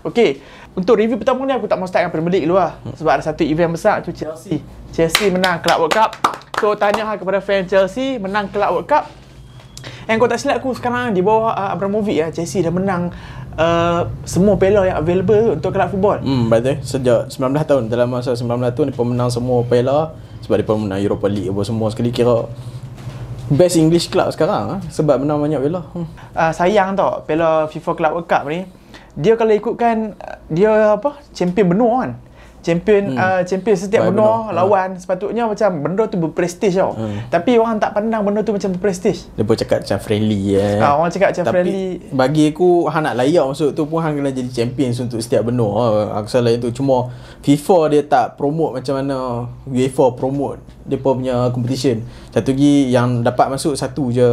Okey, untuk review pertama ni aku tak mau start dengan Premier League dulu lah. Hmm. Sebab ada satu event besar tu Chelsea. Chelsea menang Club World Cup. So tanya kepada fan Chelsea menang Club World Cup. And kau tak silap aku sekarang di bawah uh, Abramovich ya, Chelsea dah menang uh, semua piala yang available untuk kelab football. Hmm, betul. Sejak 19 tahun dalam masa 19 tahun dia menang semua piala sebab dia menang Europa League apa semua sekali kira best English club sekarang ah sebab menang banyak piala. Hmm. Uh, sayang tau piala FIFA Club World Cup ni dia kalau ikutkan dia apa champion benua kan? Champion hmm. uh, champion setiap benua lawan. Ha. sepatutnya macam benda tu berprestij tau. Hmm. tapi orang tak pandang benda tu macam berprestij dia pun cakap macam friendly eh. uh, orang cakap macam tapi friendly. bagi aku hang nak layak masuk tu pun hang kena jadi champion untuk setiap benua. Aku salah itu cuma FIFA dia tak promote macam mana UEFA promote dia punya competition. Satu lagi yang dapat masuk satu je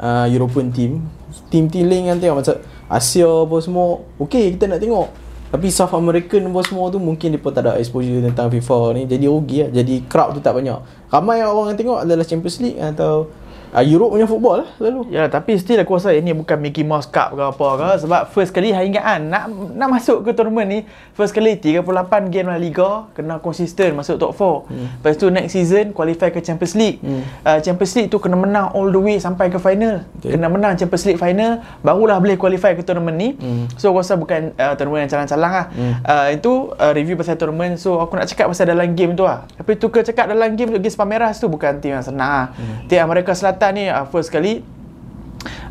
uh, European team. Team-team lain kan tengok macam Asia apa semua okey kita nak tengok. Tapi South American apa semua tu mungkin pun tak ada exposure tentang FIFA ni. Jadi rugi lah. Jadi crowd tu tak banyak. Ramai orang yang tengok adalah Champions League atau uh, Europe punya football lah selalu. Ya, tapi still aku rasa ini bukan Mickey Mouse Cup ke apa ke sebab first kali hari ingat kan nak nak masuk ke tournament ni first kali 38 game La Liga kena konsisten masuk top 4. Hmm. Lepas tu next season qualify ke Champions League. Hmm. Uh, Champions League tu kena menang all the way sampai ke final. Okay. Kena menang Champions League final barulah boleh qualify ke tournament ni. Hmm. So aku rasa bukan uh, tournament yang calang-calang lah. Hmm. Uh, itu uh, review pasal tournament so aku nak cakap pasal dalam game tu lah. Tapi tu ke cakap dalam game tu Gis Pameras tu bukan tim yang senang lah. Hmm. Tim Amerika Selatan Selatan ni uh, first kali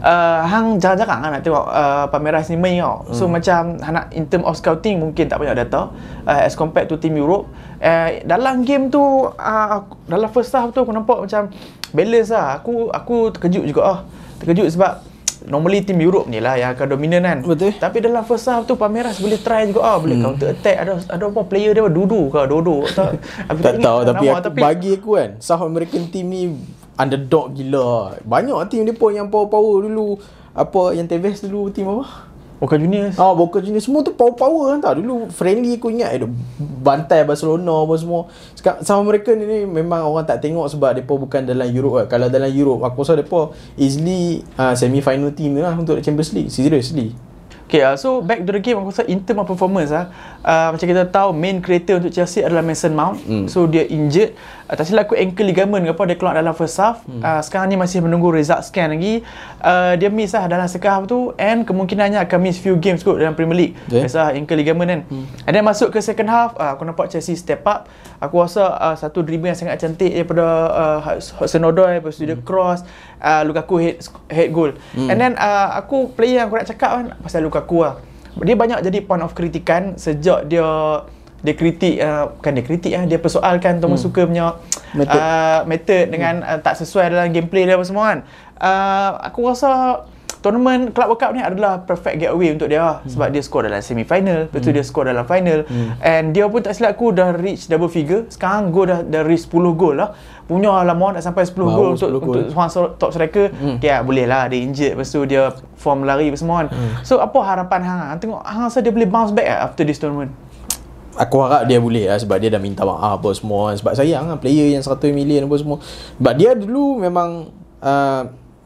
uh, hang jarang-jarang lah nak tengok uh, Palmeiras ni main tau. So hmm. macam nak in term of scouting mungkin tak banyak data uh, as compared to team Europe. Uh, dalam game tu uh, dalam first half tu aku nampak macam balance lah. Aku aku terkejut juga ah. Terkejut sebab normally team Europe ni lah yang akan dominan kan. Betul. Tapi dalam first half tu Palmeiras boleh try juga ah, boleh hmm. counter attack. Ada ada apa player dia Dudu ke Dodo tak. Aku tak, tak tahu tapi, aku, tapi bagi aku kan South American team ni underdog gila. Banyak team dia pun yang power-power dulu. Apa yang Tevez dulu team apa? Boca Juniors. Ah, Boca Juniors semua tu power-power kan tak. Dulu friendly aku ingat ada bantai Barcelona apa semua. Sekarang sama mereka ni memang orang tak tengok sebab depa bukan dalam Europe kan. Kalau dalam Europe aku rasa depa easily uh, semi final team lah untuk Champions League. Seriously. Okay, uh, so back to the game aku rasa in term of performance ah, uh, macam kita tahu main creator untuk Chelsea adalah Mason Mount. Mm. So dia injured. Uh, tak silap aku ankle ligament ke apa dia keluar dalam first half. Mm. Uh, sekarang ni masih menunggu result scan lagi. Uh, dia miss lah dalam second half tu and kemungkinannya akan miss few games kot dalam Premier League. Yeah. Biasa ankle ligament kan. Mm. And then masuk ke second half, uh, aku nampak Chelsea step up. Aku rasa uh, satu dribble yang sangat cantik daripada uh, Hudson Odoi, lepas tu mm. dia hmm. cross, uh, Lukaku head head goal. Mm. And then uh, aku player yang aku nak cakap kan pasal Lukaku aku lah. Dia banyak jadi point of kritikan sejak dia dia kritik uh, bukan dia kritik uh, dia persoalkan Thomas hmm. Suka punya method, uh, method dengan hmm. uh, tak sesuai dalam gameplay dia apa semua kan. Uh, aku rasa tournament Club World Cup ni adalah perfect getaway untuk dia hmm. sebab dia score dalam semi final, lepas tu hmm. dia score dalam final hmm. and dia pun tak silap aku dah reach double figure. Sekarang gol dah dah reach 10 gol lah punya lama nak sampai 10 gol untuk untuk seorang top striker hmm. okay, boleh lah dia injured lepas tu dia form lari apa semua kan hmm. so apa harapan hang tengok hang rasa dia boleh bounce back lah after this tournament aku harap dia boleh lah sebab dia dah minta maaf apa semua kan. sebab sayang lah player yang 100 million apa semua sebab dia dulu memang uh,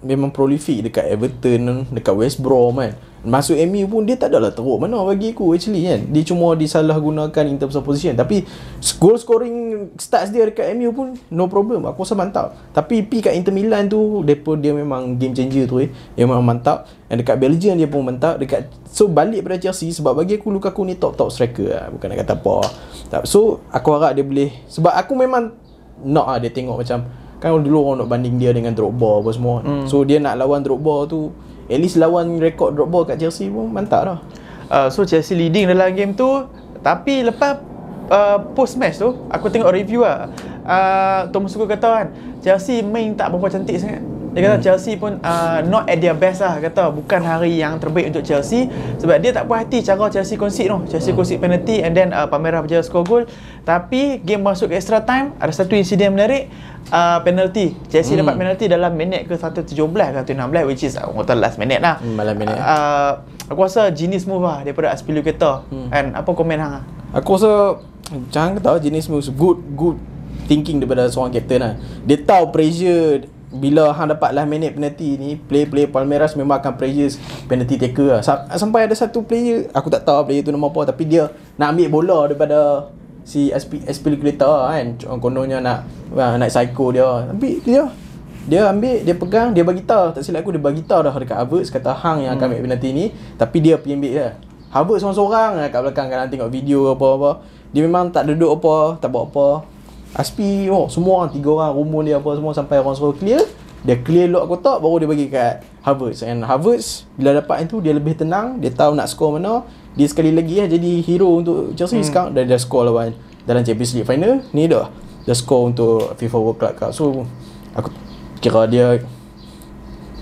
memang prolific dekat Everton dekat West Brom kan Masuk MU pun dia tak adalah teruk mana bagi aku actually kan. Dia cuma disalah gunakan in terms of position. Tapi goal scoring stats dia dekat MU pun no problem. Aku rasa mantap. Tapi P kat Inter Milan tu depa dia memang game changer tu eh. Dia memang mantap. Dan dekat Belgium dia pun mantap. Dekat so balik pada Chelsea sebab bagi aku Lukaku ni top top striker lah. Bukan nak kata apa. So aku harap dia boleh sebab aku memang nak lah dia tengok macam kan dulu orang nak banding dia dengan Drogba apa semua. Hmm. So dia nak lawan Drogba tu At least lawan rekod drop ball kat Chelsea pun mantap dah. Uh, so Chelsea leading dalam game tu tapi lepas uh, post match tu aku tengok review lah. Uh, Thomas Tuchel kata kan Chelsea main tak berapa cantik sangat. Dia kata hmm. Chelsea pun uh, not at their best lah kata bukan hari yang terbaik untuk Chelsea sebab dia tak puas hati cara Chelsea concede tu. Chelsea hmm. concede penalty and then uh, Palmeiras berjaya score goal. Tapi game masuk ke extra time ada satu insiden menarik uh, penalty. Chelsea hmm. dapat penalty dalam minit ke 117 ke 116 which is uh, last minute lah. Hmm, malam minit. Uh, aku rasa genius move lah daripada Aspilicueta. Hmm. And apa komen hang? Aku rasa jangan kata genius move good good thinking daripada seorang captain lah. Dia tahu pressure bila hang dapat last minute penalty ni player-player Palmeiras memang akan pressure penalty taker lah. Sa- sampai ada satu player aku tak tahu player tu nama apa tapi dia nak ambil bola daripada si SP Aspilicueta kan. Kononnya nak uh, nak psycho dia. Tapi dia dia ambil dia pegang dia bagi tahu. Tak silap aku dia bagi tahu dah dekat Havertz kata hang yang akan ambil penalty ni tapi dia pergi ambil dia. Havertz seorang-seorang lah kat belakang kan tengok video apa-apa. Dia memang tak duduk apa tak buat apa Aspi oh semua orang tiga orang rumun dia apa semua sampai orang suruh clear dia clear lock kotak baru dia bagi kat Havertz and Havertz bila dapat itu dia lebih tenang dia tahu nak score mana dia sekali lagi lah jadi hero untuk Chelsea hmm. sekarang. Dah dah score lawan dalam Champions League final. Ni dah dah score untuk FIFA World Club Cup. So aku kira dia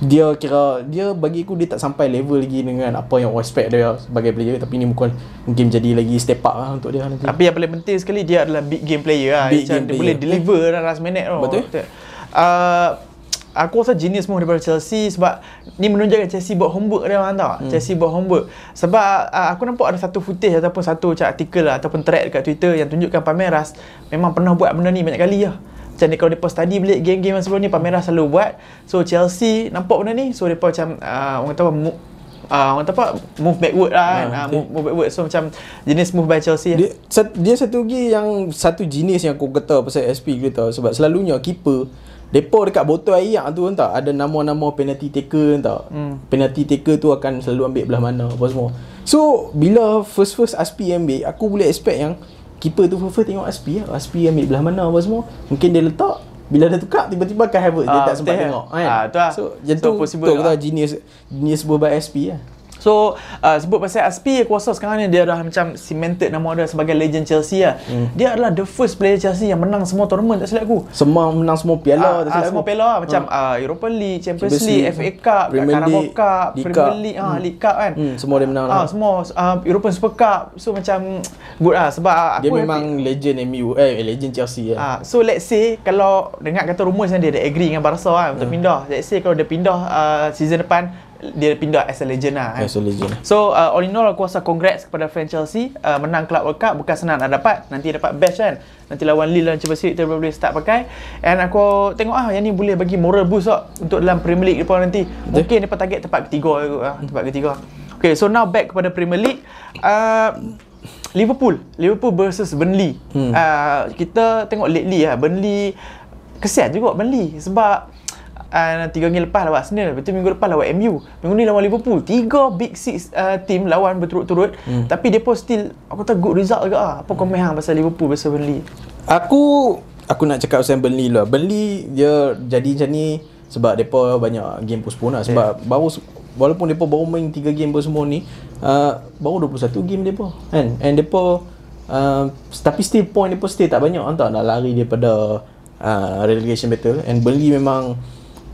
dia kira dia bagi aku dia tak sampai level lagi dengan apa yang orang expect dia sebagai player tapi ni mungkin mungkin jadi lagi step up lah untuk dia nanti. Tapi yang paling penting sekali dia adalah big game player lah. Big game dia player. boleh deliver dalam last minute tau. Betul. Uh, aku rasa genius move daripada Chelsea sebab ni menunjukkan Chelsea buat homework dia orang tahu. Hmm. Chelsea buat homework. Sebab uh, aku nampak ada satu footage ataupun satu macam artikel lah, ataupun thread dekat Twitter yang tunjukkan Palmeiras memang pernah buat benda ni banyak kali lah. Macam ni kalau mereka study balik game-game yang sebelum ni Palmeiras selalu buat. So Chelsea nampak benda ni so mereka macam uh, orang kata apa move uh, orang kata apa move backward lah kan. Ah, Uh, move, move backward. So macam jenis move by Chelsea. lah. Dia sat, dia satu lagi yang satu jenis yang aku kata pasal SP kita sebab selalunya keeper Depa dekat botol air tu entah ada nama-nama penalty taker entah. Hmm. Penalty taker tu akan selalu ambil belah mana apa semua. So bila first first Aspi ambil aku boleh expect yang keeper tu first tengok Aspi lah. Aspi ambil belah mana apa semua. Mungkin dia letak bila dia tukar tiba-tiba kan Havertz dia Ah, tak sempat tengok kan? kan. Ah, tu lah. So So, tu possible tu lah. genius genius buat SP lah. So uh, sebut pasal Aspi aku rasa sekarang ni dia dah macam cemented nama dia sebagai legend Chelsea lah. Hmm. Dia adalah the first player Chelsea yang menang semua tournament tak silap aku. Semua menang semua piala Ah, tak ah, silap semua aku. piala lah macam uh, Europa League, Champions, Champions League, League, FA Cup, Premier Carabao League, Cup, League Premier. League, ah, League Cup kan. Hmm, semua dia menang lah. Ah, semua uh, European Super Cup. So macam good lah sebab aku Dia happy. memang legend MU eh legend Chelsea lah. Ah, so let's say kalau dengar kata rumours yang dia dah agree dengan Barca kan untuk Hmm. pindah. Let's say kalau dia pindah uh, season depan dia pindah as a legend lah kan. As a legend. So uh, all in all aku rasa congrats kepada fan Chelsea uh, menang Club World Cup bukan senang nak dapat. Nanti dapat badge kan. Nanti lawan Lille dan Champions League kita boleh start pakai. And aku tengok ah yang ni boleh bagi moral boost tak untuk dalam Premier League depan nanti. Mungkin dapat target tempat ketiga ah, tempat ketiga. Okay, so now back kepada Premier League. Uh, Liverpool, Liverpool versus Burnley. Hmm. Uh, kita tengok lately lah Burnley kesian juga Burnley sebab uh, tiga minggu lepas lawan Arsenal, betul minggu lepas lawan MU. Minggu ni lawan Liverpool. Tiga big six uh, team lawan berturut-turut hmm. tapi depa still aku kata good result juga ah. Apa komen hang pasal Liverpool versus Burnley? Aku aku nak cakap pasal Burnley lah. Burnley dia jadi macam ni sebab depa banyak game postpone lah sebab yeah. baru walaupun depa baru main 3 game apa semua ni uh, baru 21 game depa kan and depa uh, tapi still point depa still tak banyak entah nak lari daripada uh, relegation battle and Burnley memang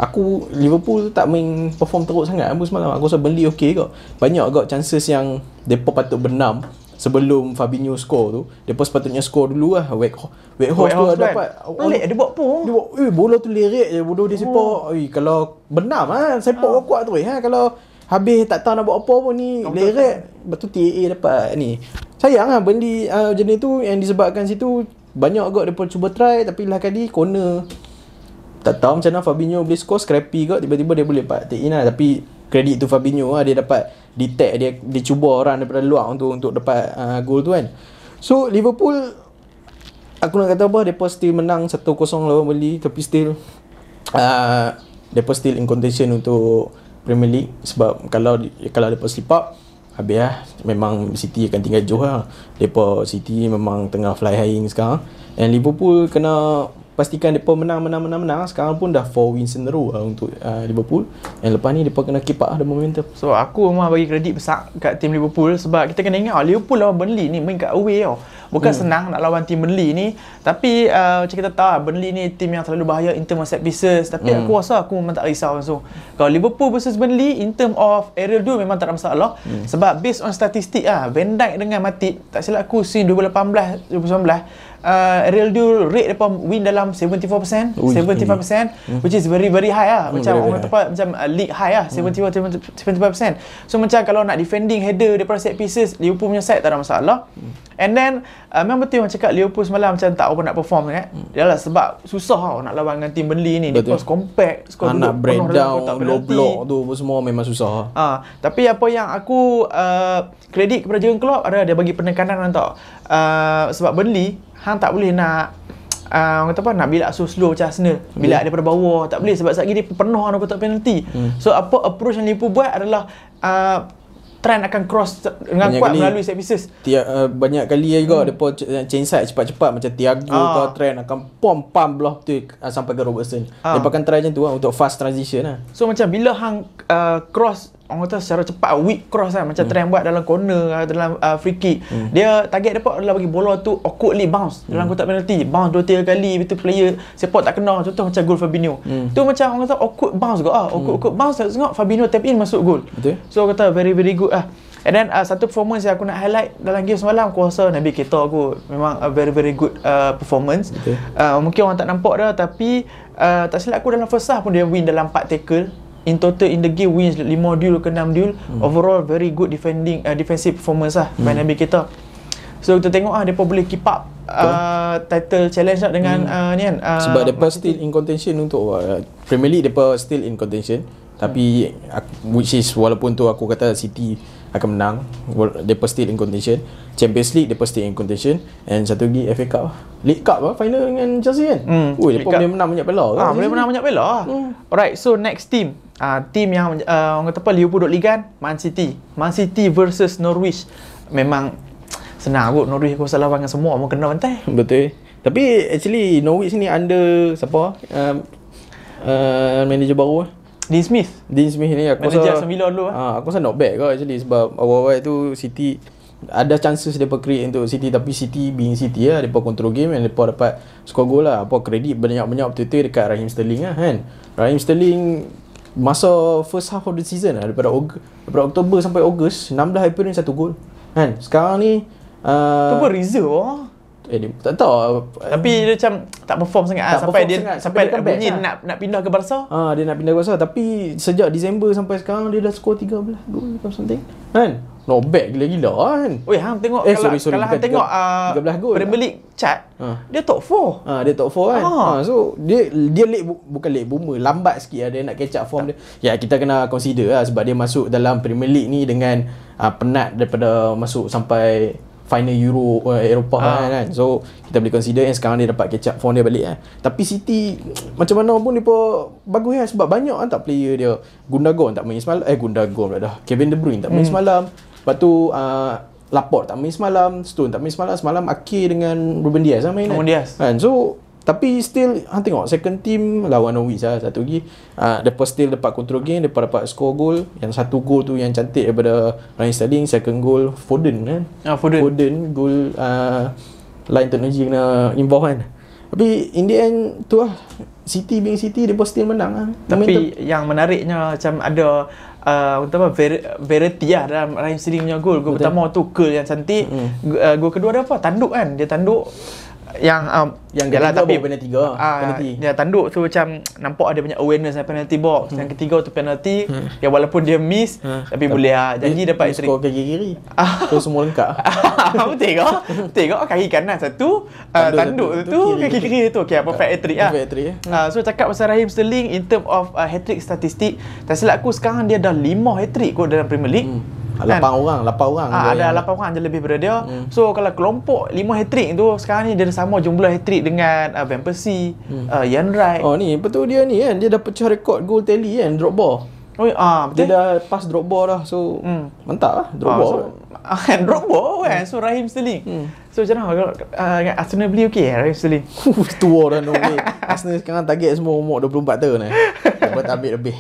aku Liverpool tak main perform teruk sangat apa semalam. Aku rasa Burnley okey kot. Banyak kot chances yang depa patut benam sebelum Fabinho score tu. Depa sepatutnya score dulu lah. Weghorst Weghorst tu Weghorst kan? dapat Pelik dia buat apa? dia buat, eh bola tu lirik je bodoh dia sepak. Eh kalau benam ah sepak Oh. kuat tu eh ha kalau habis tak tahu nak buat apa pun ni lirik betul. TAA dapat ni. Sayang ah bendi uh, jenis tu yang disebabkan situ banyak agak depa cuba try tapi lah kali corner tak tahu macam mana Fabinho boleh score scrappy kot tiba-tiba dia boleh dapat take in lah. Tapi kredit tu Fabinho lah dia dapat detect dia dia cuba orang daripada luar untuk untuk dapat uh, gol tu kan. So Liverpool aku nak kata apa depa still menang 1-0 lawan Burnley tapi still uh, depa still in contention untuk Premier League. Sebab kalau kalau depa slip up habis lah. Memang City akan tinggal jauh lah. Depa City memang tengah fly high sekarang. And Liverpool kena pastikan depa menang menang menang menang sekarang pun dah 4 wins in a row lah untuk uh, Liverpool and lepas ni depa kena keep up lah the momentum So aku memang bagi kredit besar kat tim Liverpool sebab kita kena ingat oh, Liverpool lawan Burnley ni main kat away tau. Bukan hmm. senang nak lawan tim Burnley ni tapi uh, macam kita tahu lah, Burnley ni tim yang selalu bahaya in term of set pieces tapi hmm. aku rasa aku memang tak risau so kalau Liverpool versus Burnley in term of aerial duel memang tak ada masalah hmm. sebab based on statistik ah Van Dijk dengan Matip tak silap aku scene 2018 2019 uh, aerial duel rate depa win dalam 74% Ui, 75% hmm. which is very very high lah. Hmm, macam very, orang very tepat macam uh, league high lah 75 75% so macam kalau nak defending header daripada set pieces Liverpool punya side tak ada masalah And then uh, memang betul yang cakap Liverpool semalam macam tak apa nak perform kan. Hmm. Yalah sebab susah tau nak lawan dengan tim Burnley ni. Betul. Dia compact, skor Anak breakdown, low block tu semua memang susah. Ha, tapi apa yang aku uh, kredit kepada Jurgen Klopp adalah dia bagi penekanan tau. Uh, sebab Burnley hang tak boleh nak uh, kata apa nak bila so slow macam Arsenal bila yeah. daripada bawah tak boleh sebab lagi dia penuh nak kotak penalty hmm. so apa approach yang Liverpool buat adalah uh, trend akan cross dengan banyak kuat kali, melalui set pieces tia, uh, banyak kali juga hmm. depa change side cepat-cepat macam Thiago ah. ke trend akan pom pam belah tu uh, sampai ke Robertson ah. depa akan try macam tu lah, untuk fast transition lah. so macam bila hang uh, cross orang kata secara cepat weak cross kan macam hmm. trend buat dalam corner dalam uh, free kick hmm. dia target dia adalah bagi bola tu awkwardly bounce hmm. dalam kotak penalty bounce dua tiga kali betul player support tak kena contoh macam gol Fabinho hmm. tu macam orang kata awkward bounce juga ah awkward, hmm. awkward bounce tengok Fabinho tap in masuk gol betul so kata very very good ah And then uh, satu performance yang aku nak highlight dalam game semalam aku rasa Nabi Keita aku memang a very very good uh, performance. Okay. Uh, mungkin orang tak nampak dah tapi uh, tak silap aku dalam first half pun dia win dalam 4 tackle in total in the game wins 5 duel ke 6 duel hmm. overall very good defending uh, defensive performance lah hmm. main kita so kita tengok ah depa boleh keep up uh, title challenge lah dengan hmm. uh, ni kan uh, sebab depa still in contention untuk uh, Premier League depa still in contention tapi hmm. which is walaupun tu aku kata City akan menang. Depa still in contention. Champions League depa still in contention. And satu lagi FA Cup League Cup lah final dengan Chelsea kan? Hmm. Ui, depa boleh menang banyak piala ah, boleh menang banyak piala hmm. alright so next team. Uh, team yang uh, orang kata apa Liverpool duk ligan Man City. Man City versus Norwich. Memang senang kot. Norwich aku salah dengan semua. Mau kena bantai. Betul. Tapi actually Norwich ni under siapa? Uh, uh, manager baru lah Dean Smith. Dean Smith ni aku manager rasa Manager dulu lah uh, aku rasa not bad kot actually sebab awal-awal tu City ada chances dia create untuk City tapi City being City lah depa control game and depa dapat score goal lah. Apa kredit banyak-banyak betul-betul dekat Raheem Sterling lah kan? Raheem Sterling masa first half of the season lah, daripada Og- daripada Oktober sampai Ogos 16 appearance satu gol kan? Sekarang ni uh, tu pun reserve oh. Eh dia tak tahu Tapi dia macam Tak perform sangat tak Sampai dia sangat. Sampai, sampai dia bunyi lah. nak, nak pindah ke Barca. Ah Dia nak pindah ke Barca. Tapi Sejak Disember sampai sekarang Dia dah score 13 gol Atau something. Kan? Not bad gila-gila kan? Oi hang tengok eh, Kalau, sorry, sorry, kalau hang tengok uh, 13 gol. Premier League chart ha. Dia top 4 ha, Dia top 4 kan? Ha. Ha, So Dia dia late Bukan late boomer Lambat sikit lah Dia nak catch up form dia. Ya kita kena consider lah Sebab dia masuk dalam Premier League ni Dengan uh, Penat daripada Masuk sampai Final Euro uh, Eropah ha. kan So Kita boleh consider And sekarang dia dapat catch up form dia balik kan Tapi City Macam mana pun dia pun Bagus kan Sebab banyak kan tak player dia Gundagon tak main semalam Eh Gundagon dah Kevin De Bruyne tak main hmm. semalam Lepas tu uh, Laporte tak main semalam Stone tak main semalam Semalam Akhir dengan Ruben Diaz lah main Ruben kan? Kan? So Tapi still Han tengok Second team Lawan Norwich lah Satu lagi uh, Mereka still dapat control game Mereka dapat score goal Yang satu goal tu Yang cantik daripada Ryan Sterling Second goal Foden kan ah, Foden Foden Goal uh, Line teknologi kena Involve kan Tapi in the end Tu lah City being City Mereka still menang lah Tapi yang menariknya Macam ada uh, apa variety lah dalam Rahim Sterling punya gol. Gol pertama tu curl yang cantik. Mm. Uh, gol kedua dia apa? Tanduk kan. Dia tanduk yang um, yang jalan tapi penalty tiga uh, penalty. dia tanduk tu macam nampak ada banyak awareness dalam penalty box. Hmm. yang ketiga tu penalty. Hmm. ya walaupun dia miss hmm. tapi tak, boleh ah janji dapat hat skor kaki kiri tu semua lengkap. Betul ke? Betul ke kaki kanan satu uh, tanduk, tanduk tu kaki kiri tu. Okey perfect hat trick ah. perfect hat trick uh, so cakap pasal Rahim Sterling in term of uh, hat trick statistik tak silap aku sekarang dia dah 5 hat trick kot dalam Premier League. Hmm. Lapan kan? orang, lapan orang. Ha, ada lapan orang je lebih daripada dia. Hmm. So kalau kelompok lima hat-trick tu sekarang ni dia ada sama jumlah hat-trick dengan uh, Van Persie, hmm. uh, Ian Wright. Oh ni betul dia ni kan dia dah pecah rekod goal tally kan drop ball. Oh ah betul. Dia dah pass drop ball dah. So hmm. mantap lah drop ah, ball. So, uh, drop ball kan. So Rahim Sterling. Hmm. So macam mana kalau uh, Arsenal beli okey Rahim Sterling? Tua dah no way. Arsenal sekarang target semua umur 24 tahun eh. Dapat ambil lebih.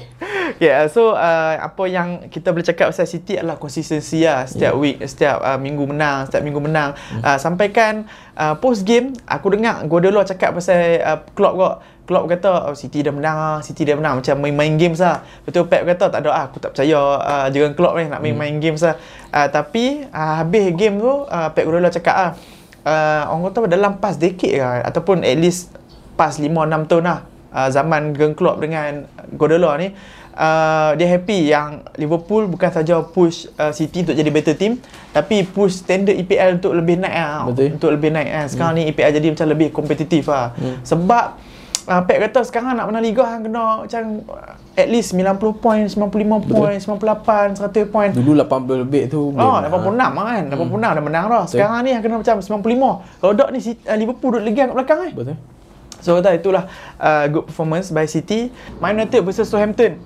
Yeah, so uh, apa yang kita boleh cakap pasal City adalah konsistensi lah setiap yeah. week, setiap uh, minggu menang, setiap minggu menang. Mm. Uh, sampaikan uh, post game aku dengar Guardiola cakap pasal uh, Klopp kok. Klopp kata oh, City dah menang ah, City dah menang macam main-main games lah. Betul Pep kata tak ada ah, aku tak percaya uh, jangan Klopp ni nak main-main mm. games lah. Uh, tapi uh, habis game tu uh, Pep Guardiola cakap ah uh, orang kata dalam pas decade lah ataupun at least pas 5 6 tahun lah uh, zaman Jurgen Klopp dengan Guardiola ni uh, dia happy yang Liverpool bukan saja push uh, City untuk jadi better team tapi push standard EPL untuk lebih naik lah. Betul. Untuk lebih naik kan. Sekarang hmm. ni EPL jadi macam lebih kompetitif lah. Hmm. Sebab uh, Pep kata sekarang nak menang liga hang kena macam uh, at least 90 point, 95 point, 98, 100 point. Dulu 80 lebih tu Oh, boleh 86 lah kan. 86 hmm. dah menang dah. Sekarang ni hang kena macam 95. Kalau dok ni uh, Liverpool duduk lagi kat belakang kan. Betul. So kata itulah uh, good performance by City. Man United versus Southampton.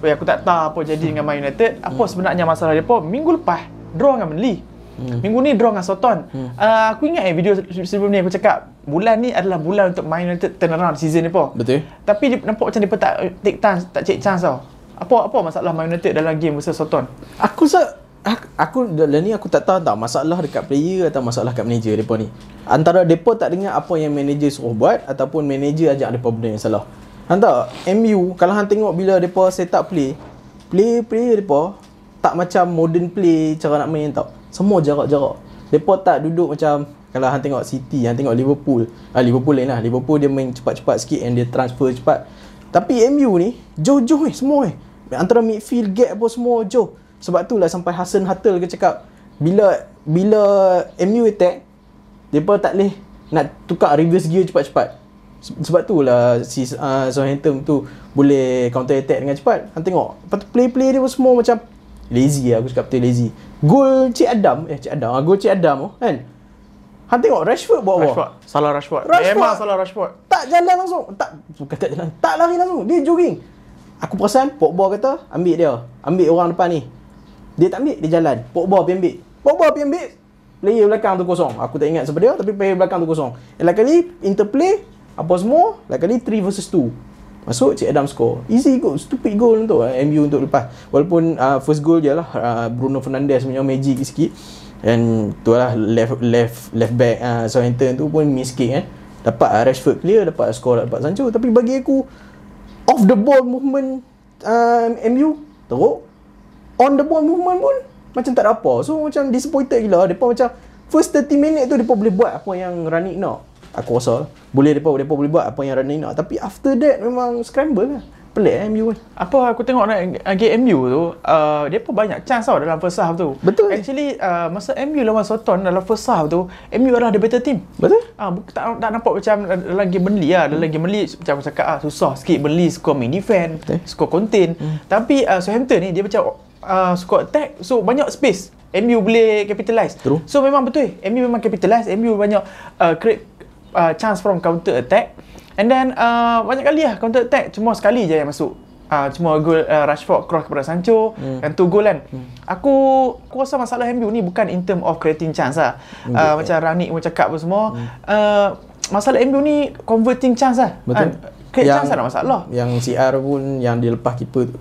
Oh, aku tak tahu apa jadi dengan Man United. Apa sebenarnya masalah dia pun minggu lepas draw dengan Burnley. Hmm. Minggu ni draw dengan Soton. Hmm. Uh, aku ingat eh video sebelum ni aku cakap bulan ni adalah bulan untuk Man United turn around season ni pun. Betul. Tapi dia nampak macam dia tak take chance, tak take chance tau. Apa apa masalah Man United dalam game versus Soton? Aku rasa aku, dalam ni aku tak tahu tak masalah dekat player atau masalah kat manager depa ni. Antara depa tak dengar apa yang manager suruh buat ataupun manager ajak depa benda yang salah. Hang tahu MU kalau hang tengok bila depa set up play, play player depa tak macam modern play cara nak main tau. Semua jarak-jarak. Depa tak duduk macam kalau hang tengok City, hang tengok Liverpool. Ah Liverpool lain lah. Liverpool dia main cepat-cepat sikit and dia transfer cepat. Tapi MU ni jauh-jauh eh semua eh. Antara midfield gap apa semua jauh. Sebab tu lah sampai Hassan Hattel ke cakap bila bila MU attack depa tak boleh nak tukar reverse gear cepat-cepat. Se- Sebab tu lah si uh, Southampton tu boleh counter attack dengan cepat. Hang tengok. Lepas tu play-play dia pun semua macam lazy lah aku cakap betul lazy. Gol Cik Adam, eh Cik Adam, ah, gol Cik Adam tu kan. Hang tengok Rashford buat apa? Salah Rashford. Rashford. Memang salah Rashford. Tak jalan langsung. Tak bukan tak jalan. Tak lari langsung. Dia jogging. Aku perasan Pogba kata ambil dia. Ambil orang depan ni. Dia tak ambil, dia jalan. Pogba pergi ambil. Pogba pergi ambil. Player belakang tu kosong. Aku tak ingat siapa dia tapi player belakang tu kosong. Eh, lain kali interplay apa semua, lain kali 3 versus 2. Masuk Cik Adam score. Easy goal, stupid goal untuk uh, MU untuk lepas. Walaupun uh, first goal je lah uh, Bruno Fernandes punya magic sikit. And tu lah left left left back uh, Southampton tu pun miss kick kan. Dapat uh, Rashford clear, dapat score dapat Sancho tapi bagi aku off the ball movement uh, MU teruk. On the ball movement pun macam tak ada apa. So macam disappointed gila. Depa macam first 30 minit tu depa boleh buat apa yang Ranić nak. Aku rasa boleh depa depa boleh buat apa yang Ranić nak tapi after that memang scramble lah. Pelik eh MU kan. Apa aku tengok nak game MU tu, uh, dia pun banyak chance tau dalam first half tu. Betul. Actually, uh, masa MU lawan Soton dalam first half tu, MU adalah the better team. Betul? Ah, bu- tak, tak nampak macam dalam game Burnley lah. Dalam game Burnley macam aku cakap ah, susah sikit Burnley score main defend, Betul. score contain. Hmm. Tapi uh, Southampton ni dia macam uh, score attack, so banyak space. MU boleh capitalize. True. So memang betul. MU memang capitalize. MU banyak uh, create uh, chance from counter attack. And then uh, banyak kali lah counter attack cuma sekali je yang masuk. Uh, cuma gol uh, Rashford cross kepada Sancho hmm. and tu gol kan. Hmm. Aku aku rasa masalah MU ni bukan in term of creating chance lah. Uh, Betul. macam Rani pun cakap apa semua. Hmm. Uh, masalah MU ni converting chance lah. Betul. Uh, create chance tak ada masalah. Yang CR pun yang dia lepas keeper tu.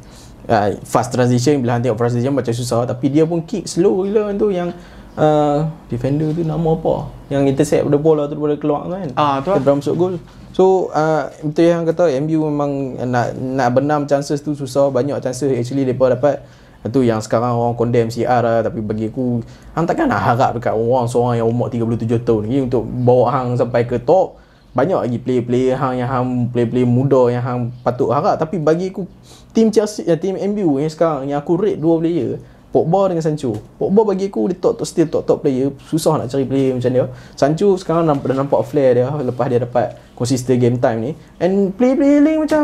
Uh, fast transition bila hang tengok fast transition macam susah. Tapi dia pun kick slow gila tu yang uh, defender tu nama apa? Yang intercept pada bola tu boleh keluar kan? Ah, tu lah. masuk gol so uh, betul yang kata MU memang nak nak benam chances tu susah. Banyak chances actually depa dapat. Itu yang sekarang orang condemn CR lah. Tapi bagi aku hang takkan nak harap dekat orang seorang yang umur 37 tahun ni untuk bawa hang sampai ke top. Banyak lagi player-player hang yang hang player-player muda yang hang patut harap. Tapi bagi aku team Chelsea ya, team MU yang sekarang yang aku rate dua player Pogba dengan Sancho. Pogba bagi aku dia top top still top top player. Susah nak cari player macam dia. Sancho sekarang nampak, dah nampak flare dia lepas dia dapat consistent game time ni. And player-player lain macam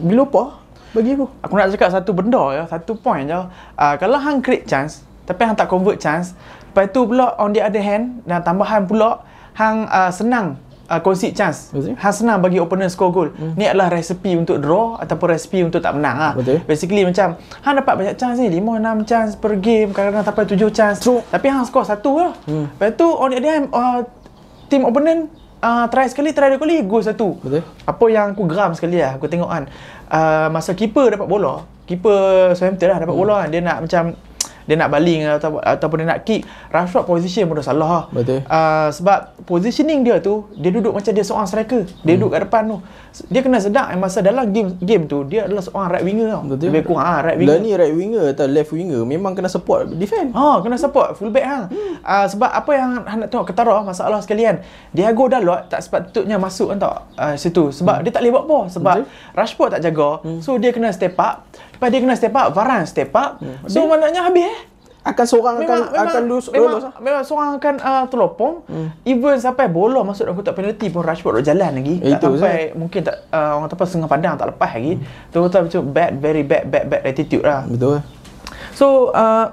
below par bagi aku. Aku nak cakap satu benda ya, satu point je. Uh, kalau hang create chance, tapi hang tak convert chance, lepas tu pula on the other hand, dan tambahan pula, hang uh, senang uh, concede chance. Betul. Hang bagi opponent score goal. Hmm. Ni adalah resepi untuk draw ataupun resepi untuk tak menang lah. Betul. Basically macam, hang dapat banyak chance ni, 5-6 chance per game, kadang-kadang sampai 7 chance. True. Tapi hang score satu lah. Hmm. Lepas tu on the other uh, team opponent uh, try sekali, try dua kali, goal satu. Betul. Apa yang aku geram sekali lah Aku tengok kan uh, Masa keeper dapat bola Keeper Southampton lah dapat hmm. bola kan Dia nak macam Dia nak baling atau, Ataupun dia nak kick Rashford position pun dah salah lah Betul. uh, Sebab positioning dia tu Dia duduk macam dia seorang striker Dia duduk kat depan tu Dia kena sedar eh, Masa dalam game game tu Dia adalah seorang right winger tau Betul. Lebih kurang ah, right Lah winger ni right winger atau left winger memang kena support defend. Ha, kena support fullback hang. Hmm. Uh, sebab apa yang nak tengok ketara masalah sekalian. Diego Dalot tak sepatutnya masuk kan tak uh, situ sebab hmm. dia tak boleh buat apa sebab Betul. Rashford tak jaga. Hmm. So dia kena step up. Lepas dia kena step up, Varane step up. So maknanya habis eh. Akan seorang akan akan lose, memang, lolos lah. memang seorang akan uh, terlopong. Hmm. Even sampai bola masuk dalam kotak penalti pun Rashford dah jalan lagi. Eh, tak itu, sampai mungkin tak uh, orang apa setengah pandang tak lepas lagi. Hmm. Tu betul betul bad very bad bad bad attitude lah. Betul. So uh,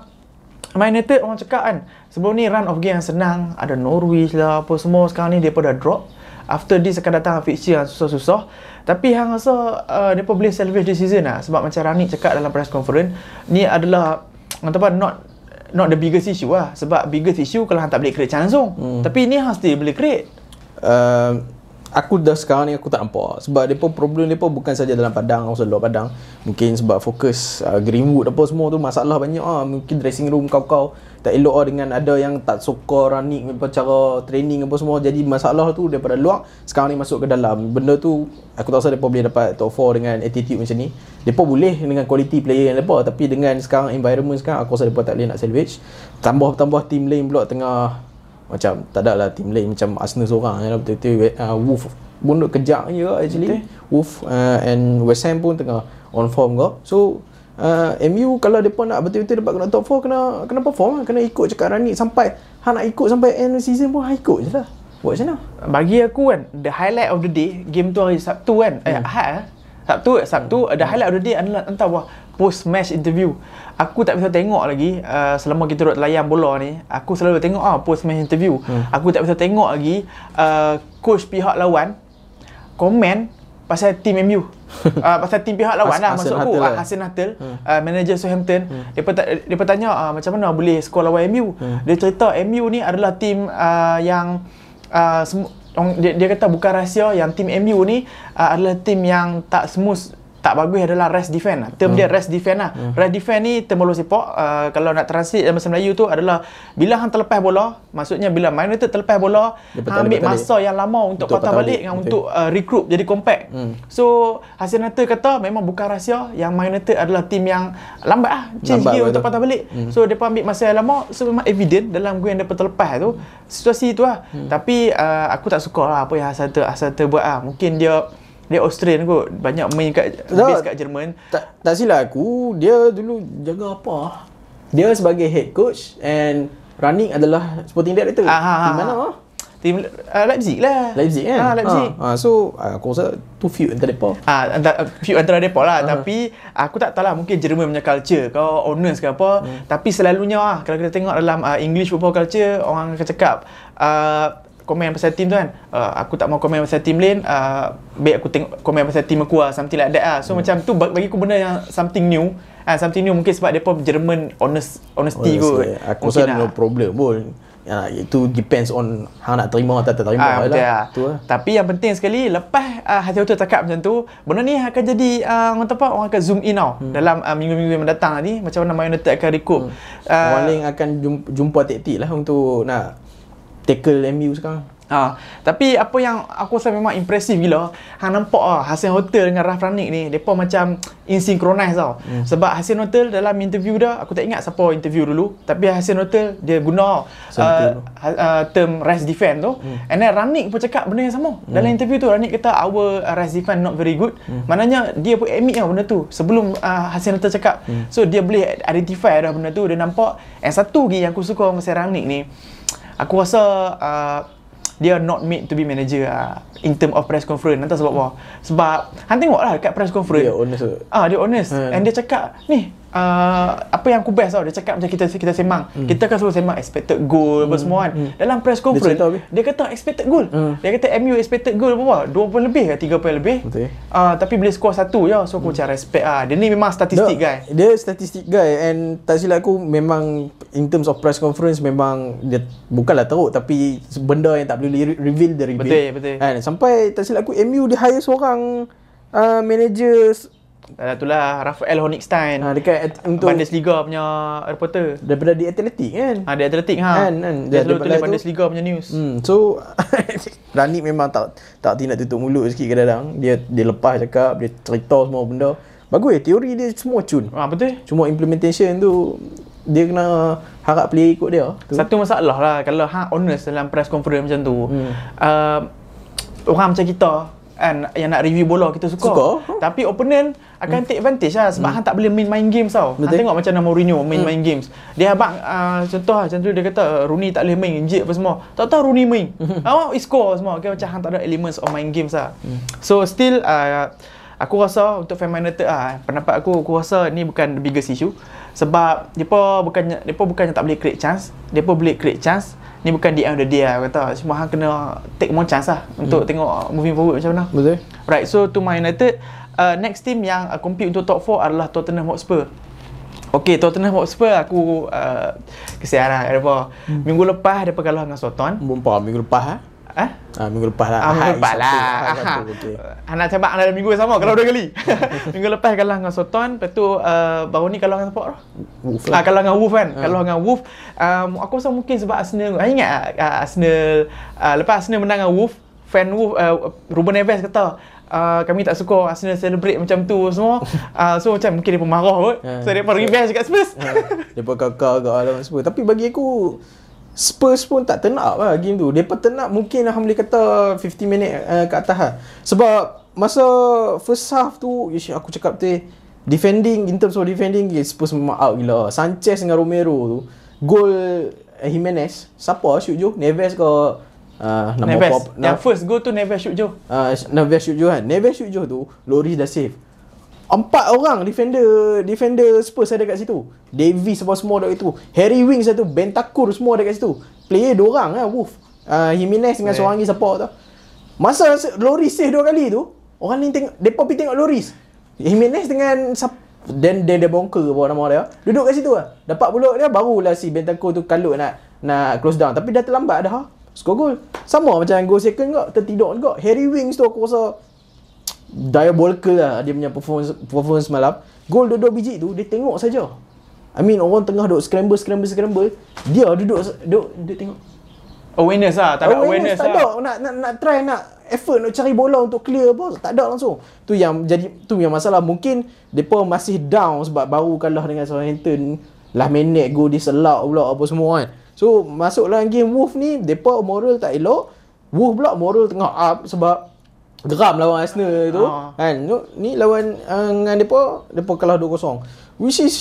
Man United orang cakap kan sebelum ni run of game yang senang ada Norwich lah apa semua sekarang ni dia dah drop after this akan datang fixture yang susah-susah. Tapi hang rasa uh, dia boleh salvage this season lah. Sebab macam Rani cakap dalam press conference ni adalah apa not not the biggest issue lah. Sebab biggest issue kalau hang tak boleh create chance langsung hmm. tapi ni hang still boleh create. Uh, aku dah sekarang ni aku tak nampak. Sebab depa problem depa bukan saja dalam padang atau luar padang. Mungkin sebab fokus uh, Greenwood apa semua tu masalah banyak ah. Mungkin dressing room kau-kau tak elok ah dengan ada yang tak suka running apa cara training apa semua. Jadi masalah tu daripada luar sekarang ni masuk ke dalam. Benda tu aku tak rasa depa boleh dapat top 4 dengan attitude macam ni. Depa boleh dengan quality player yang depa tapi dengan sekarang environment sekarang aku rasa depa tak boleh nak salvage. Tambah-tambah team lain pula tengah macam tak ada lah team lain. Macam Arsenal seorang ya, betul-betul uh, Wolf pun duk kejak je actually. Betul. Wolf uh, and West Ham pun tengah on form ke so uh, MU kalau depa nak betul-betul dapat kena top 4 kena kena perform lah. kena ikut cakap Rani sampai ha nak ikut sampai end season pun ha ikut je lah. Buat macam mana? Bagi aku kan the highlight of the day game tu hari Sabtu kan. Eh Ahad Sabtu Sabtu the highlight of the day adalah entah wah post match interview. Aku tak bisa tengok lagi uh, selama kita duduk layan bola ni aku selalu tengok ah post match interview. Hmm. aku tak bisa tengok lagi uh, coach pihak lawan komen pasal team MU uh, pasal team pihak lawan Has- lah maksud aku uh, lah. Hassan Huttle uh, manager Southampton. Dia pun tanya uh, macam mana boleh skor lawan MU dia cerita MU ni adalah team uh, yang uh, semu- orang- dia, dia kata bukan rahsia yang tim MU ni uh, adalah tim yang tak smooth tak bagus adalah rest defend lah. Term dia rest defend lah. Rest defend ni term bola sepak uh, kalau nak translate dalam bahasa Melayu tu adalah bila hang terlepas bola, maksudnya bila Man United terlepas bola, Dia hang ambil balik. masa yang lama untuk, Untuk patah patah balik, balik. dengan Betul. untuk uh, regroup jadi compact. Hmm. So Hasil United kata memang bukan rahsia yang Man United adalah tim yang lambat lah change Lambat gear betul. untuk patah balik. Hmm. So depa ambil masa yang lama so memang evident dalam game yang depa terlepas tu situasi tu lah. Hmm. Tapi uh, aku tak suka lah apa yang Hasil Hasil buat lah. Mungkin dia dia Australian kot banyak main kat Tak. base kat Jerman. tak tak silap aku dia dulu jaga apa dia sebagai head coach and running adalah sporting director Ah, ha, di mana ah? Tim uh, Leipzig lah. Leipzig kan Ah, Leipzig. ha, ha, so ah, aku rasa tu feud antara depa Ah, antara, few antara mereka lah Ah. Tapi Aku tak tahu lah Mungkin Jerman punya culture Kau honest ke apa Hmm. Tapi selalunya lah Kalau kita tengok dalam uh, English football culture Orang akan cakap uh, Komen pasal team tu kan uh, Aku tak mau komen pasal team lain uh, Baik aku tengok Komen pasal team aku lah Something like that lah So macam tu ba- Bagi aku benda yang Something new Ah, something new mungkin sebab depa Jerman honest honesty kot. Honestly, aku rasa Mungkin no lah. problem pun ya, itu depends on hang nak terima atau tak terima betul lah. lah. tu lah Tapi yang penting sekali lepas uh, Hati Hotel cakap macam tu, benda ni akan jadi uh, orang apa? Orang akan zoom in tau hmm. dalam uh, minggu-minggu yang mendatang nanti macam mana Man United akan recoup. Hmm. uh, orang lain akan jumpa, jumpa taktik lah untuk nak tackle MU sekarang Ha, tapi apa yang aku rasa memang impresif gila, hang nampak ah Hasan Hotel dengan Raf Ranik ni, depa macam insynchronize tau. Hmm. Sebab Hasan Hotel dalam interview dah, aku tak ingat siapa interview dulu, tapi Hasan Hotel dia guna uh, uh, term rest defend tu. Hmm. And then Ranik pun cakap benda yang sama. Hmm. Dalam interview tu Ranik kata our uh, rest defend not very good. Hmm. Maknanya dia pun admit lah benda tu sebelum uh, Hasan Hotel cakap. Hmm. So dia boleh identify dah benda tu, dia nampak. And satu lagi yang aku suka pasal Ranik ni, aku rasa uh, dia not made to be manager uh, in term of press conference. Entah sebab apa. Sebab hang tengok lah dekat press conference. Dia honest? Ah, dia honest. Hmm. And dia cakap, ni uh, apa yang aku best tau. Dia cakap macam kita kita semang. Hmm. Kita kan selalu semang expected goal apa semua kan. Dalam press conference cerita habis? dia, kata expected goal. Hmm. Dia kata MU expected goal berapa? 2 poin lebih ke 3 poin lebih? Betul. Ah, tapi boleh skor satu je. So aku macam respect ah. Dia ni memang statistik dia, guys. Dia statistik guy and tak silap aku memang in terms of press conference memang dia bukanlah teruk tapi benda yang tak boleh re- reveal dia reveal. Betul, betul. Kan sampai tak silap aku MU dia hire seorang uh, manager Uh, itulah Rafael Honigstein. uh, dekat at- untuk Bundesliga punya reporter. daripada di Athletic kan. Ah, dia atletik ha. Kan, kan. Dia, selalu tulis tu- Bundesliga punya news. Hmm, so Rani memang tak tak hati nak tutup mulut sikit kadang-kadang. Dia dia lepas cakap, dia cerita semua benda. Bagus teori dia semua cun. Ah, betul. Cuma implementation tu dia kena harap player ikut dia. Tu. Satu masalah lah kalau hang honest dalam press conference macam tu. Hmm. Uh, orang macam kita kan yang nak review bola kita suka. Suka. Tapi opponent akan take advantage lah sebab hang tak boleh main main games tau. Hang Betul. tengok macam mana Mourinho main main games. Dia abang uh, contoh lah tu dia kata Rooney tak boleh main injek apa semua. Tak tahu Rooney main. Awak score semua. Okay, macam hang tak ada elements of main games lah. So still uh, aku rasa untuk fan United ah pendapat aku aku rasa ni bukan the biggest issue sebab depa bukannya depa bukannya tak boleh create chance depa boleh create chance ni bukan the end of the day lah aku kata cuma hang kena take more chance lah untuk tengok moving forward macam mana Betul. right so to Man United uh, next team yang uh, compete untuk top 4 adalah Tottenham Hotspur Okay, Tottenham Hotspur aku uh, kesian lah. Apa? Hmm. Minggu lepas dia kalah dengan Soton. Mumpah minggu lepas ah. Eh? Ah, minggu lepas lah. Ah, minggu lepas lah. Aha. Okey. Anak cabak dalam minggu yang sama kalau dua kali. minggu lepas kalah dengan Soton, lepas tu uh, baru ni kalah dengan siapa? Wolf Ah, lah. kalah dengan Wolf kan. Kalah dengan Wolf. Um, aku rasa mungkin sebab Arsenal. Ah, ingat uh, Arsenal uh, lepas Arsenal menang dengan Wolf, fan Wolf uh, Ruben Neves kata Uh, kami tak suka Arsenal celebrate macam tu semua uh, So macam mungkin dia pemarah kot Ha. So dia pun revenge kat Spurs Dia pun kakak agak lawan Spurs. Tapi bagi aku Spurs pun tak turn up lah game tu. Depa turn up mungkin lah boleh kata 50 minit uh, ke atas lah. Sebab masa first half tu ish, aku cakap tu defending in terms of defending yeah, Spurs memang out gila. Sanchez dengan Romero tu gol uh, Jimenez siapa shoot je? Neves ke uh, nama Neves apa? Yang first goal tu Neves shoot je uh, Neves shoot Joe kan Neves shoot Joe tu Loris dah save Empat orang defender defender Spurs ada kat situ. Davies apa semua ada kat situ. Harry Winks satu, Bentancur semua ada kat situ. Player dua orang lah Wolf. Uh, Jimenez dengan Eh. seorang lagi siapa tu. Masa Loris save dua kali tu, orang ni tengok depa pergi tengok Loris. Jimenez dengan sap, dan dia dia bongker apa nama dia. Duduk kat situ lah. Dapat pulak dia barulah si Bentancur tu kalut nak nak close down tapi dah terlambat dah. Skor gol. Sama macam gol second juga tertidur juga. Harry Winks tu aku rasa diabolical lah dia punya performance performance malam. Gol dua-dua biji tu dia tengok saja. I mean orang tengah duk scramble scramble scramble, dia duduk duduk dia tengok. Awareness lah Tak ada awareness, tak lah ada nak, nak nak try nak effort nak cari bola untuk clear apa tak ada langsung. Tu yang jadi tu yang masalah mungkin depa masih down sebab baru kalah dengan Southampton lah minit go diselak pula apa semua kan. So masuk dalam game Wolf ni depa moral tak elok. Wolf pula moral tengah up sebab geram lawan Arsenal tu Ah. kan. Nu- Ni lawan uh, dengan depa depa kalah 2-0. Which is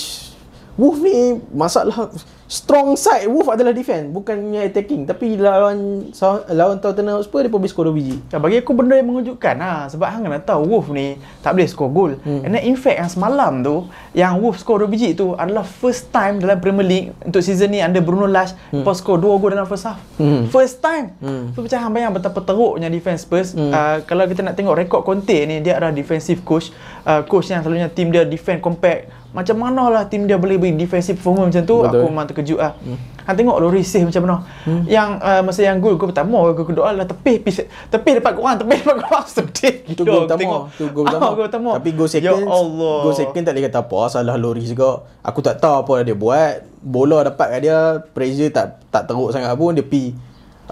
Wolf ni masalah strong side Wolf adalah defense bukannya attacking tapi lawan lawan Tottenham Hotspur dia pun boleh skor 2 biji. Ya, bagi aku benda yang mengejutkan lah Sebab hang kena tahu Wolf ni tak boleh skor gol hmm. And then in fact yang semalam tu Yang Wolf skor 2 biji tu adalah first time dalam Premier League Untuk season ni under Bruno Lage hmm. Lepas skor 2 gol dalam first half Hmm. First time Hmm. So macam hang bayang betapa teruknya defense Spurs hmm. uh, Kalau kita nak tengok rekod Conte ni Dia adalah defensive coach uh, Coach yang selalunya team dia defend compact Macam mana lah team dia boleh beri defensive performance macam tu Betul. Aku memang terkejut lah hmm. Hang tengok Loris save macam mana hmm. Yang uh, masa yang gol Gol pertama Gol kedua lah Tepih pis- Tepih dapat korang Tepih dapat korang Sedih gila gol pertama. tengok. Tu gol pertama. Ah, gol pertama Tapi gol second, Ya Allah gol second tak boleh kata apa, salah Loris juga. Aku tak tahu apa dia buat. Bola dapat kat dia, pressure tak tak teruk sangat pun dia pi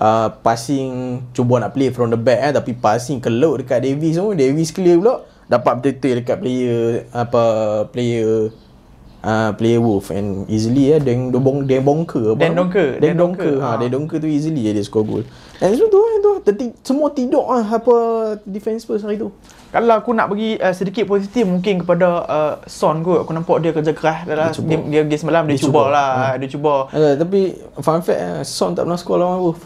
uh, passing cuba nak play from the back eh tapi passing keluk dekat Davis semua. Davis clear pula. Dapat betul-betul dekat player apa player uh, player Wolf and easily eh Dan Dobong Dan Bonker apa Dan Dan Donker Donker, ha ha. Dan Donker tu easily dia score goal. And so tu tu terti, semua tidur ah apa defense Spurs hari tu. Kalau aku nak bagi uh, sedikit positif mungkin kepada uh, Son kot. Aku nampak dia kerja keras dalam Dia game, game, game semalam Dia, Dia cuba, lah Hmm. Dia cuba. Uh, tapi fun fact eh, Son tak pernah score lawan Wolf.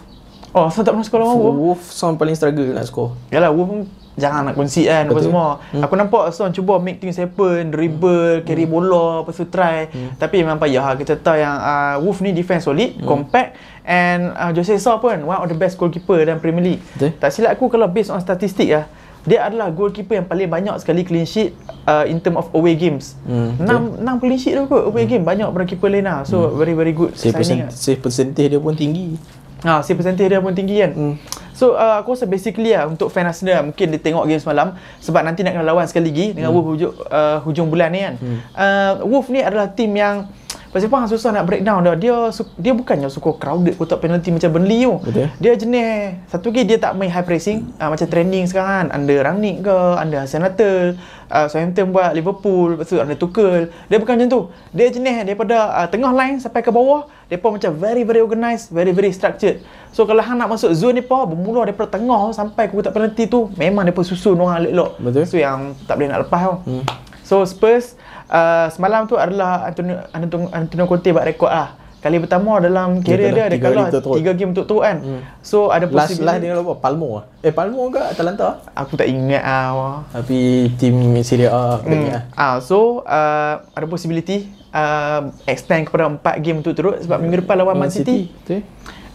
Oh Son tak pernah sekolah lawan Wolf? Wolf Son paling struggle nak score. Yalah Wolf pun jangan nak concede kan apa Betul. semua. Hmm. Aku nampak Son cuba make things happen, dribble, hmm. carry bola, lepas tu try. Hmm. Tapi memang payah lah. Kita tahu yang uh, Wolf ni defense solid, hmm. compact and uh, Jose Sa pun one of the best goalkeeper dalam Premier League. Betul. Tak silap aku kalau based on statistik lah, dia adalah goalkeeper yang paling banyak sekali clean sheet uh, in term of away games. Hmm, Hmm, 6, 6 clean sheet tu kot away hmm. game banyak pada keeper lain lah. So hmm. very very good Save, percent, lah. save percentage dia pun tinggi. Ha, save percentage dia pun tinggi kan. Hmm. So uh, aku rasa basically lah untuk fan Arsenal mungkin dia tengok game semalam sebab nanti nak kena lawan sekali lagi dengan Hmm. Wolf hujung, uh, hujung bulan ni kan. Uh, Wolf ni adalah tim yang Pasal apa hang susah nak breakdown dia. Dia dia bukannya suka crowded kotak penalty macam Burnley tu. Betul. Dia jenis satu lagi dia tak main high pressing uh, macam trending sekarang kan. Under Rangnick ke, under Senator, uh, Southampton buat Liverpool, lepas tu under Tuchel. Dia bukan macam tu. Dia jenis daripada uh, tengah line sampai ke bawah, depa macam very very organised, very very structured. So kalau hang nak masuk zone depa bermula daripada tengah sampai ke kotak penalty tu, memang depa susun orang elok-elok. Betul. So yang tak boleh nak lepas tau. Hmm. So Spurs uh, semalam tu adalah Antonio Antonio, Antonio Conte buat rekod lah. Kali pertama dalam Dia career dia, kalah tiga kalah game berturut-turut. 3 game berturut-turut kan. So ada Last possibility last dia apa? Palmo ah. Eh Palmo ke Atalanta? aku tak ingat ah. Tapi tim Serie A aku tak ingat. Hmm. Ah, so uh, ada possibility uh, extend kepada 4 game berturut-turut sebab minggu depan lawan Man City. Betul.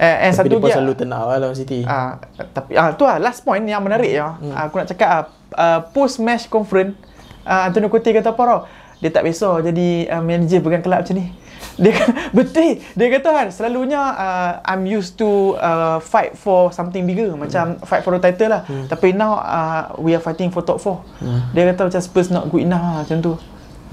Uh, and Tapi satu dia selalu turn out lah lawan City. Ah, tapi ah tu lah last point yang menarik ya. Hmm. Aku nak cakap ah uh, post match conference uh, Antonio Conte kata apa tau? Dia tak biasa jadi uh, manager pegang kelab macam ni. Dia betul dia kata kan selalunya uh, I'm used to uh, fight for something bigger macam fight for the title lah. Hmm. Tapi now uh, we are fighting for top 4. Hmm. Dia kata macam Spurs not good enough lah macam tu.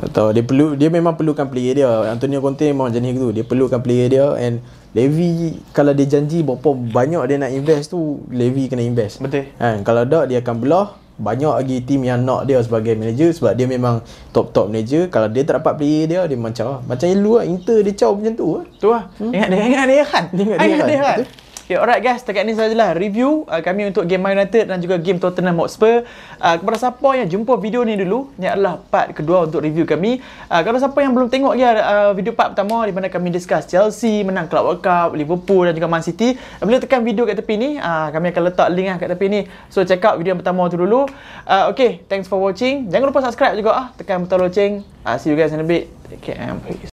Tak tahu dia perlu dia memang perlukan player dia. Antonio Conte memang macam ni tu. Dia perlukan player dia and Levy kalau dia janji berapa banyak dia nak invest tu Levy kena invest. Betul. Kan kalau tak dia akan belah banyak lagi tim yang nak dia sebagai manager sebab dia memang top-top manager. Kalau dia tak dapat player dia dia macam macam dulu lah Inter dia caw macam tu lah. Tu lah. Hmm. Ingat dia, ingat dia kan? Ingat dia kan, dia kan? Okay, alright guys, dekat ni sajalah review uh, kami untuk game Man United dan juga game Tottenham Hotspur. Uh, kepada siapa yang jumpa video ni dulu, ni adalah part kedua untuk review kami. Uh, kalau siapa yang belum tengok lagi uh, video part pertama di mana kami discuss Chelsea menang Club World Cup, Liverpool dan juga Man City, uh, boleh tekan video kat tepi ni. Uh, kami akan letak link lah kat tepi ni. So check out video yang pertama tu dulu. Uh, okay, thanks for watching. Jangan lupa subscribe juga ah, tekan butang loceng. Uh, see you guys in a bit. Take care and peace.